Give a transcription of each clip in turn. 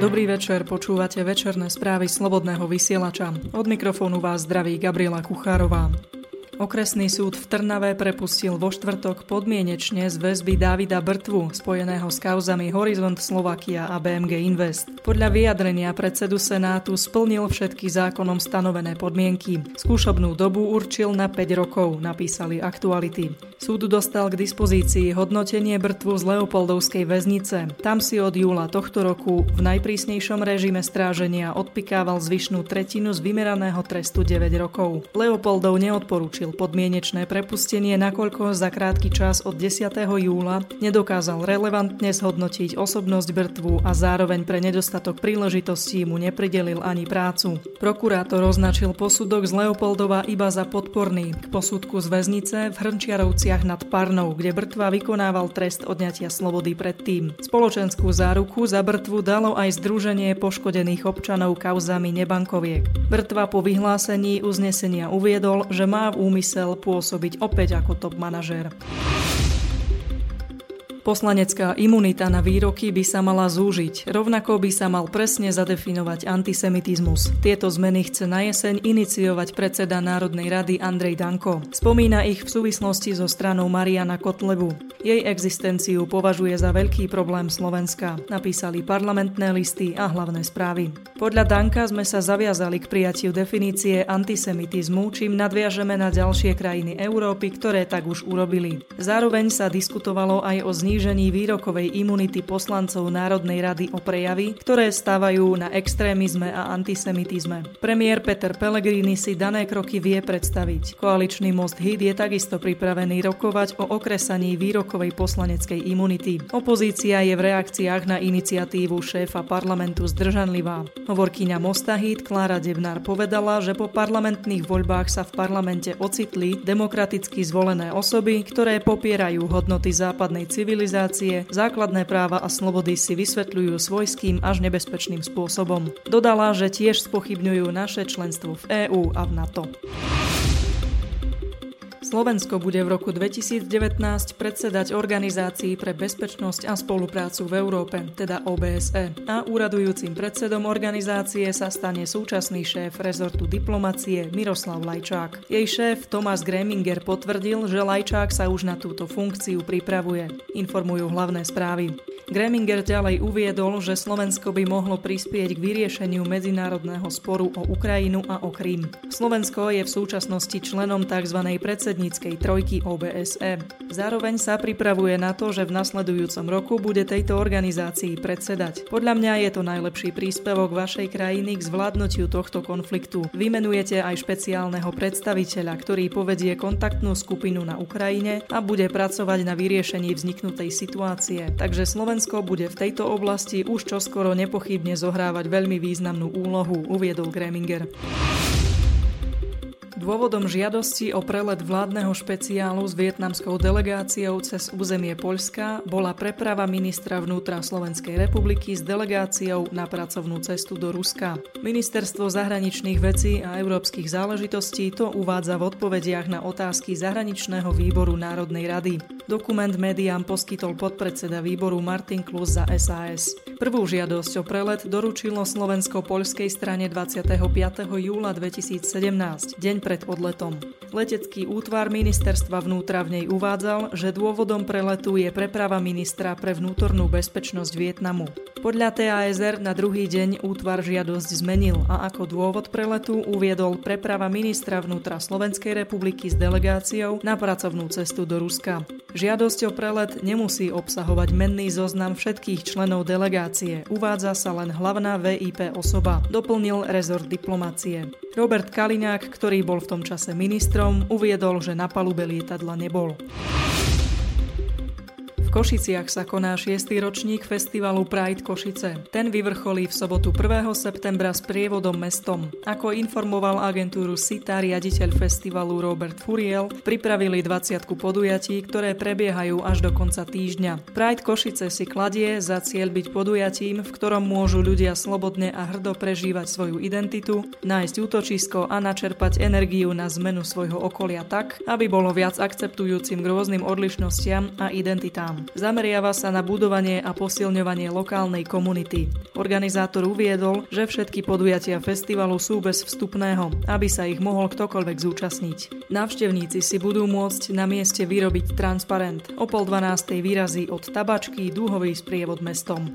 Dobrý večer, počúvate večerné správy Slobodného vysielača. Od mikrofónu vás zdraví Gabriela Kuchárová. Okresný súd v Trnave prepustil vo štvrtok podmienečne z väzby Davida Brtvu, spojeného s kauzami Horizont Slovakia a BMG Invest. Podľa vyjadrenia predsedu Senátu splnil všetky zákonom stanovené podmienky. Skúšobnú dobu určil na 5 rokov, napísali aktuality. Súd dostal k dispozícii hodnotenie Brtvu z Leopoldovskej väznice. Tam si od júla tohto roku v najprísnejšom režime stráženia odpikával zvyšnú tretinu z vymeraného trestu 9 rokov. Leopoldov neodporúčil podmienečné prepustenie, nakoľko za krátky čas od 10. júla nedokázal relevantne zhodnotiť osobnosť Brtvu a zároveň pre nedostatok príležitostí mu nepridelil ani prácu. Prokurátor označil posudok z Leopoldova iba za podporný k posudku z väznice v Hrnčiarovciach nad Parnou, kde Brtva vykonával trest odňatia slobody predtým. Spoločenskú záruku za Brtvu dalo aj Združenie poškodených občanov kauzami nebankoviek. Brtva po vyhlásení uznesenia uviedol, že má v úmysle úmysel pôsobiť opäť ako top manažér. Poslanecká imunita na výroky by sa mala zúžiť. Rovnako by sa mal presne zadefinovať antisemitizmus. Tieto zmeny chce na jeseň iniciovať predseda Národnej rady Andrej Danko. Spomína ich v súvislosti so stranou Mariana Kotlebu. Jej existenciu považuje za veľký problém Slovenska, napísali parlamentné listy a hlavné správy. Podľa Danka sme sa zaviazali k prijatiu definície antisemitizmu, čím nadviažeme na ďalšie krajiny Európy, ktoré tak už urobili. Zároveň sa diskutovalo aj o zni- znížení výrokovej imunity poslancov Národnej rady o prejavy, ktoré stávajú na extrémizme a antisemitizme. Premiér Peter Pellegrini si dané kroky vie predstaviť. Koaličný most HID je takisto pripravený rokovať o okresaní výrokovej poslaneckej imunity. Opozícia je v reakciách na iniciatívu šéfa parlamentu zdržanlivá. Hovorkyňa Mosta HID Klára Devnár povedala, že po parlamentných voľbách sa v parlamente ocitli demokraticky zvolené osoby, ktoré popierajú hodnoty západnej civilizácie civilizácie, základné práva a slobody si vysvetľujú svojským až nebezpečným spôsobom. Dodala, že tiež spochybňujú naše členstvo v EÚ a v NATO. Slovensko bude v roku 2019 predsedať Organizácii pre bezpečnosť a spoluprácu v Európe, teda OBSE. A úradujúcim predsedom organizácie sa stane súčasný šéf rezortu diplomacie Miroslav Lajčák. Jej šéf Tomás Greminger potvrdil, že Lajčák sa už na túto funkciu pripravuje. Informujú hlavné správy. Greminger ďalej uviedol, že Slovensko by mohlo prispieť k vyriešeniu medzinárodného sporu o Ukrajinu a o Krím. Slovensko je v súčasnosti členom tzv. predsedníckej trojky OBSE. Zároveň sa pripravuje na to, že v nasledujúcom roku bude tejto organizácii predsedať. Podľa mňa je to najlepší príspevok vašej krajiny k zvládnutiu tohto konfliktu. Vymenujete aj špeciálneho predstaviteľa, ktorý povedie kontaktnú skupinu na Ukrajine a bude pracovať na vyriešení vzniknutej situácie. Takže Slovensko Slovensko bude v tejto oblasti už čoskoro nepochybne zohrávať veľmi významnú úlohu, uviedol Greminger. Dôvodom žiadosti o prelet vládneho špeciálu s vietnamskou delegáciou cez územie Poľska bola preprava ministra vnútra Slovenskej republiky s delegáciou na pracovnú cestu do Ruska. Ministerstvo zahraničných vecí a európskych záležitostí to uvádza v odpovediach na otázky zahraničného výboru Národnej rady. Dokument médiám poskytol podpredseda výboru Martin Klus za SAS. Prvú žiadosť o prelet doručilo Slovensko-Poľskej strane 25. júla 2017, deň pred odletom. Letecký útvar ministerstva vnútra v nej uvádzal, že dôvodom preletu je preprava ministra pre vnútornú bezpečnosť Vietnamu. Podľa TASR na druhý deň útvar žiadosť zmenil a ako dôvod preletu uviedol preprava ministra vnútra Slovenskej republiky s delegáciou na pracovnú cestu do Ruska. Žiadosť o prelet nemusí obsahovať menný zoznam všetkých členov delegácie, uvádza sa len hlavná VIP osoba, doplnil rezort diplomácie. Robert Kaliňák, ktorý bol v tom čase ministrom, uviedol, že na palube lietadla nebol. Košiciach sa koná 6. ročník festivalu Pride Košice. Ten vyvrcholí v sobotu 1. septembra s prievodom mestom. Ako informoval agentúru SITA riaditeľ festivalu Robert Furiel, pripravili 20 podujatí, ktoré prebiehajú až do konca týždňa. Pride Košice si kladie za cieľ byť podujatím, v ktorom môžu ľudia slobodne a hrdo prežívať svoju identitu, nájsť útočisko a načerpať energiu na zmenu svojho okolia tak, aby bolo viac akceptujúcim k rôznym odlišnostiam a identitám. Zameriava sa na budovanie a posilňovanie lokálnej komunity. Organizátor uviedol, že všetky podujatia festivalu sú bez vstupného, aby sa ich mohol ktokoľvek zúčastniť. Návštevníci si budú môcť na mieste vyrobiť transparent. O pol dvanástej výrazí od tabačky dúhový sprievod mestom.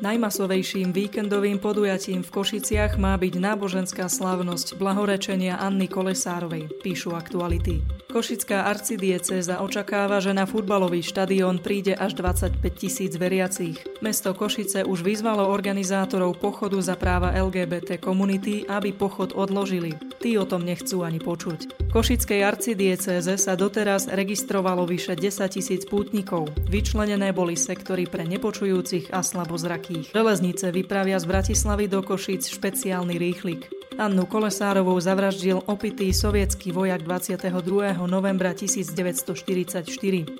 Najmasovejším víkendovým podujatím v Košiciach má byť náboženská slávnosť blahorečenia Anny Kolesárovej, píšu aktuality. Košická arcidieceza očakáva, že na futbalový štadión príde až 25 tisíc veriacich. Mesto Košice už vyzvalo organizátorov pochodu za práva LGBT komunity, aby pochod odložili. Tí o tom nechcú ani počuť. Košickej arcidieceze sa doteraz registrovalo vyše 10 tisíc pútnikov. Vyčlenené boli sektory pre nepočujúcich a slabozrakých. Železnice vypravia z Bratislavy do Košic špeciálny rýchlik. Annu Kolesárovou zavraždil opitý sovietský vojak 22. novembra 1944.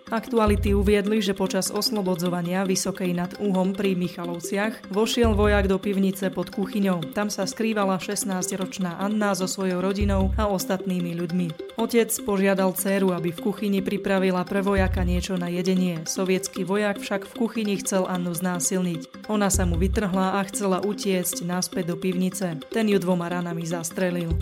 Aktuality uviedli, že počas oslobodzovania Vysokej nad Úhom pri Michalovciach vošiel vojak do pivnice pod kuchyňou. Tam sa skrývala 16-ročná Anna so svojou rodinou a ostatnými ľuďmi. Otec požiadal dceru, aby v kuchyni pripravila pre vojaka niečo na jedenie. Sovietský vojak však v kuchyni chcel Annu znásilniť. Ona sa mu vytrhla a chcela utiecť naspäť do pivnice. Ten ju dvoma ranami zastrelil.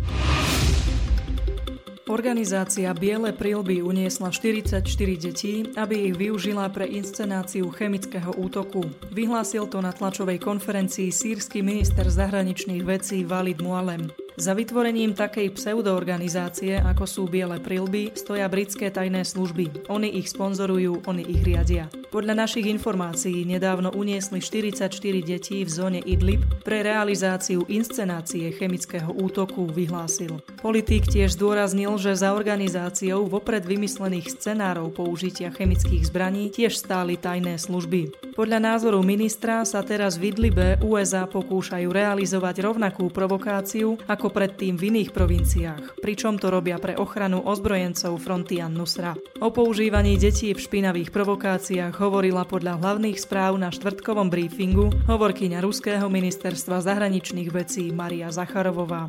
Organizácia Biele prilby uniesla 44 detí, aby ich využila pre inscenáciu chemického útoku. Vyhlásil to na tlačovej konferencii sírsky minister zahraničných vecí Walid Mualem. Za vytvorením takej pseudoorganizácie, ako sú Biele prilby, stoja britské tajné služby. Oni ich sponzorujú, oni ich riadia. Podľa našich informácií nedávno uniesli 44 detí v zóne Idlib pre realizáciu inscenácie chemického útoku, vyhlásil. Politik tiež zdôraznil, že za organizáciou vopred vymyslených scenárov použitia chemických zbraní tiež stáli tajné služby. Podľa názoru ministra sa teraz v Idlibe USA pokúšajú realizovať rovnakú provokáciu ako ako predtým v iných provinciách, pričom to robia pre ochranu ozbrojencov fronty Nusra. O používaní detí v špinavých provokáciách hovorila podľa hlavných správ na štvrtkovom briefingu hovorkyňa Ruského ministerstva zahraničných vecí Maria Zacharovová.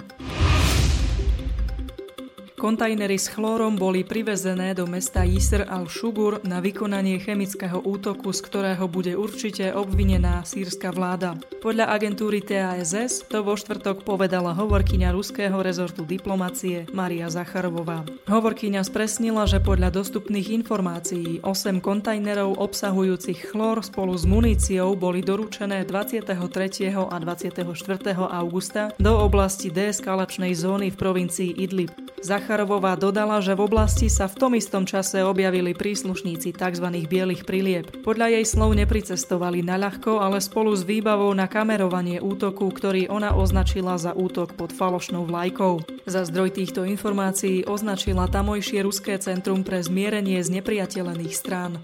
Kontajnery s chlórom boli privezené do mesta Yisr al-Shugur na vykonanie chemického útoku, z ktorého bude určite obvinená sírska vláda. Podľa agentúry TASS to vo štvrtok povedala hovorkyňa ruského rezortu diplomacie Maria Zacharovová. Hovorkyňa spresnila, že podľa dostupných informácií 8 kontajnerov obsahujúcich chlór spolu s muníciou boli doručené 23. a 24. augusta do oblasti deeskalačnej zóny v provincii Idlib. Zacharovová dodala, že v oblasti sa v tom istom čase objavili príslušníci tzv. bielých prilieb. Podľa jej slov nepricestovali na ľahko, ale spolu s výbavou na kamerovanie útoku, ktorý ona označila za útok pod falošnou vlajkou. Za zdroj týchto informácií označila tamojšie ruské centrum pre zmierenie z nepriateľených strán.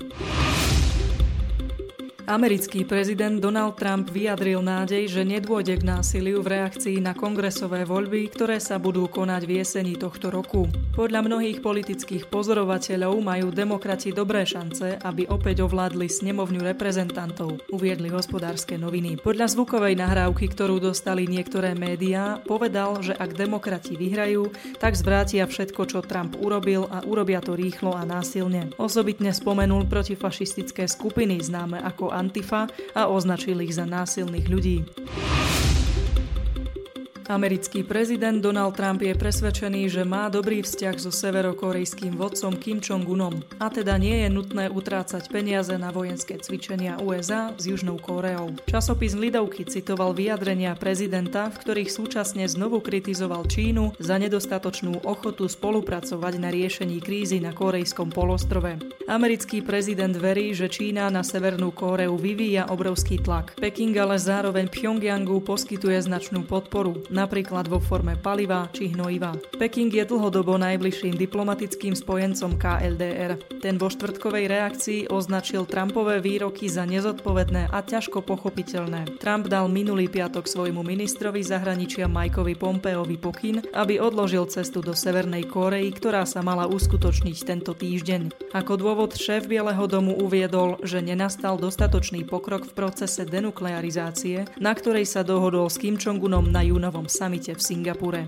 Americký prezident Donald Trump vyjadril nádej, že nedôjde k násiliu v reakcii na kongresové voľby, ktoré sa budú konať v jeseni tohto roku. Podľa mnohých politických pozorovateľov majú demokrati dobré šance, aby opäť ovládli snemovňu reprezentantov, uviedli hospodárske noviny. Podľa zvukovej nahrávky, ktorú dostali niektoré médiá, povedal, že ak demokrati vyhrajú, tak zvrátia všetko, čo Trump urobil a urobia to rýchlo a násilne. Osobitne spomenul protifašistické skupiny známe ako Antifa a označil ich za násilných ľudí. Americký prezident Donald Trump je presvedčený, že má dobrý vzťah so severokorejským vodcom Kim Jong-unom a teda nie je nutné utrácať peniaze na vojenské cvičenia USA s Južnou Kóreou. Časopis Lidovky citoval vyjadrenia prezidenta, v ktorých súčasne znovu kritizoval Čínu za nedostatočnú ochotu spolupracovať na riešení krízy na korejskom polostrove. Americký prezident verí, že Čína na Severnú Kóreu vyvíja obrovský tlak. Peking ale zároveň Pyongyangu poskytuje značnú podporu napríklad vo forme paliva či hnojiva. Peking je dlhodobo najbližším diplomatickým spojencom KLDR. Ten vo štvrtkovej reakcii označil Trumpové výroky za nezodpovedné a ťažko pochopiteľné. Trump dal minulý piatok svojmu ministrovi zahraničia Mikeovi Pompeovi pokyn, aby odložil cestu do Severnej Kórei, ktorá sa mala uskutočniť tento týždeň. Ako dôvod šéf Bieleho domu uviedol, že nenastal dostatočný pokrok v procese denuklearizácie, na ktorej sa dohodol s Kim Jong-unom na júnovom samite v Singapure.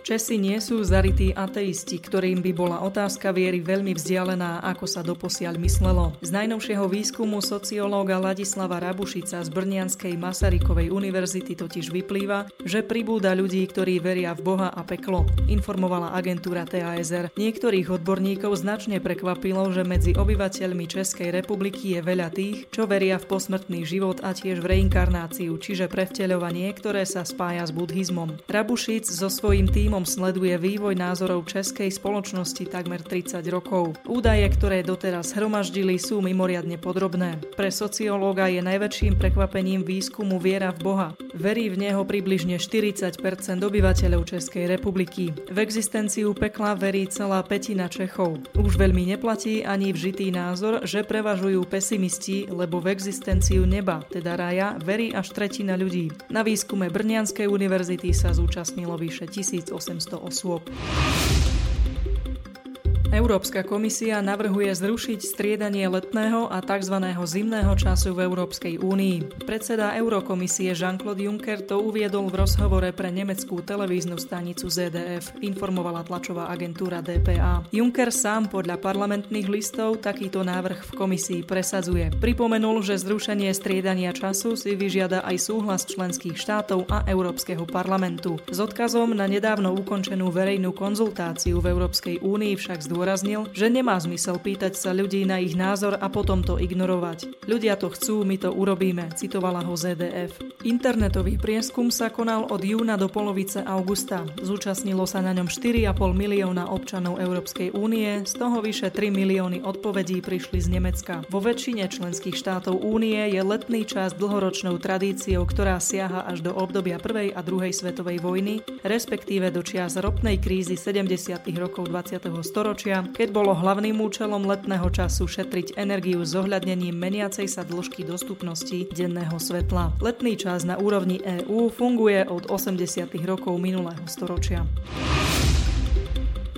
Česi nie sú zarití ateisti, ktorým by bola otázka viery veľmi vzdialená, ako sa doposiaľ myslelo. Z najnovšieho výskumu sociológa Ladislava Rabušica z Brnianskej Masarykovej univerzity totiž vyplýva, že pribúda ľudí, ktorí veria v Boha a peklo, informovala agentúra TASR. Niektorých odborníkov značne prekvapilo, že medzi obyvateľmi Českej republiky je veľa tých, čo veria v posmrtný život a tiež v reinkarnáciu, čiže prevteľovanie, ktoré sa spája s buddhizmom. Rabušic so svojím tým tímom sleduje vývoj názorov českej spoločnosti takmer 30 rokov. Údaje, ktoré doteraz hromaždili, sú mimoriadne podrobné. Pre sociológa je najväčším prekvapením výskumu viera v Boha. Verí v neho približne 40% obyvateľov Českej republiky. V existenciu pekla verí celá petina Čechov. Už veľmi neplatí ani vžitý názor, že prevažujú pesimisti, lebo v existenciu neba, teda raja, verí až tretina ľudí. Na výskume Brnianskej univerzity sa zúčastnilo vyše 1800 800 osób. Európska komisia navrhuje zrušiť striedanie letného a tzv. zimného času v Európskej únii. Predseda Eurokomisie Jean-Claude Juncker to uviedol v rozhovore pre nemeckú televíznu stanicu ZDF, informovala tlačová agentúra DPA. Juncker sám podľa parlamentných listov takýto návrh v komisii presadzuje. Pripomenul, že zrušenie striedania času si vyžiada aj súhlas členských štátov a Európskeho parlamentu. S odkazom na nedávno ukončenú verejnú konzultáciu v Európskej únii však zdôraznil, zdôraznil, že nemá zmysel pýtať sa ľudí na ich názor a potom to ignorovať. Ľudia to chcú, my to urobíme, citovala ho ZDF. Internetový prieskum sa konal od júna do polovice augusta. Zúčastnilo sa na ňom 4,5 milióna občanov Európskej únie, z toho vyše 3 milióny odpovedí prišli z Nemecka. Vo väčšine členských štátov únie je letný čas dlhoročnou tradíciou, ktorá siaha až do obdobia prvej a druhej svetovej vojny, respektíve do čias ropnej krízy 70. rokov 20. storočia storočia, keď bolo hlavným účelom letného času šetriť energiu s ohľadnením meniacej sa dĺžky dostupnosti denného svetla. Letný čas na úrovni EÚ funguje od 80. rokov minulého storočia.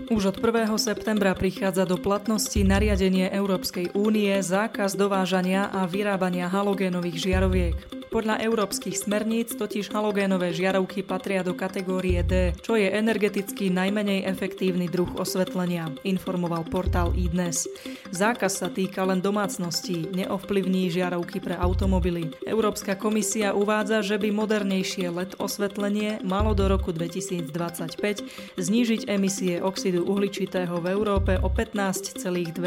Už od 1. septembra prichádza do platnosti nariadenie Európskej únie zákaz dovážania a vyrábania halogénových žiaroviek. Podľa európskych smerníc totiž halogénové žiarovky patria do kategórie D, čo je energeticky najmenej efektívny druh osvetlenia, informoval portál iDnes. Zákaz sa týka len domácností, neovplyvní žiarovky pre automobily. Európska komisia uvádza, že by modernejšie LED osvetlenie malo do roku 2025 znížiť emisie oxidu uhličitého v Európe o 15,2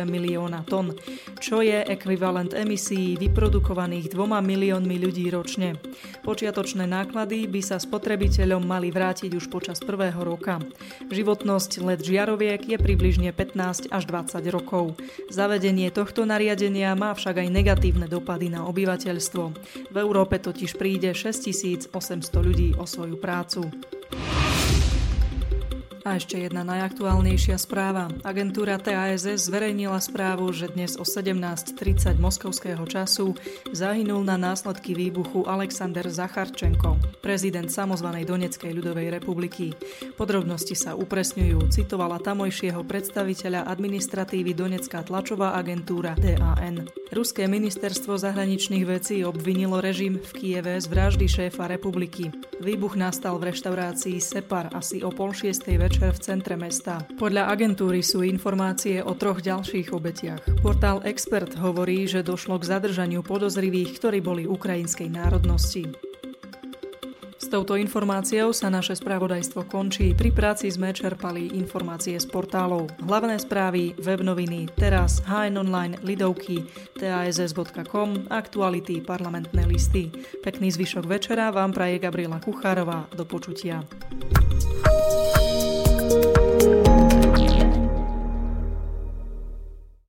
milióna tón, čo je ekvivalent emisí vyprodukovaných dvoma miliónmi ľudí ročne. Počiatočné náklady by sa spotrebiteľom mali vrátiť už počas prvého roka. Životnosť LED žiaroviek je približne 15 až 20 rokov. Zavedenie tohto nariadenia má však aj negatívne dopady na obyvateľstvo. V Európe totiž príde 6800 ľudí o svoju prácu. A ešte jedna najaktuálnejšia správa. Agentúra TASS zverejnila správu, že dnes o 17.30 moskovského času zahynul na následky výbuchu Alexander Zacharčenko, prezident samozvanej Doneckej ľudovej republiky. Podrobnosti sa upresňujú, citovala tamojšieho predstaviteľa administratívy Donecká tlačová agentúra DAN. Ruské ministerstvo zahraničných vecí obvinilo režim v Kieve z vraždy šéfa republiky. Výbuch nastal v reštaurácii Separ asi o pol šiestej večer večer v centre mesta. Podľa agentúry sú informácie o troch ďalších obetiach. Portál Expert hovorí, že došlo k zadržaniu podozrivých, ktorí boli ukrajinskej národnosti. S touto informáciou sa naše spravodajstvo končí. Pri práci sme čerpali informácie z portálov. Hlavné správy, web noviny, teraz HN Online, Lidovky, tass.com, aktuality, parlamentné listy. Pekný zvyšok večera vám praje Gabriela Kuchárová. Do počutia.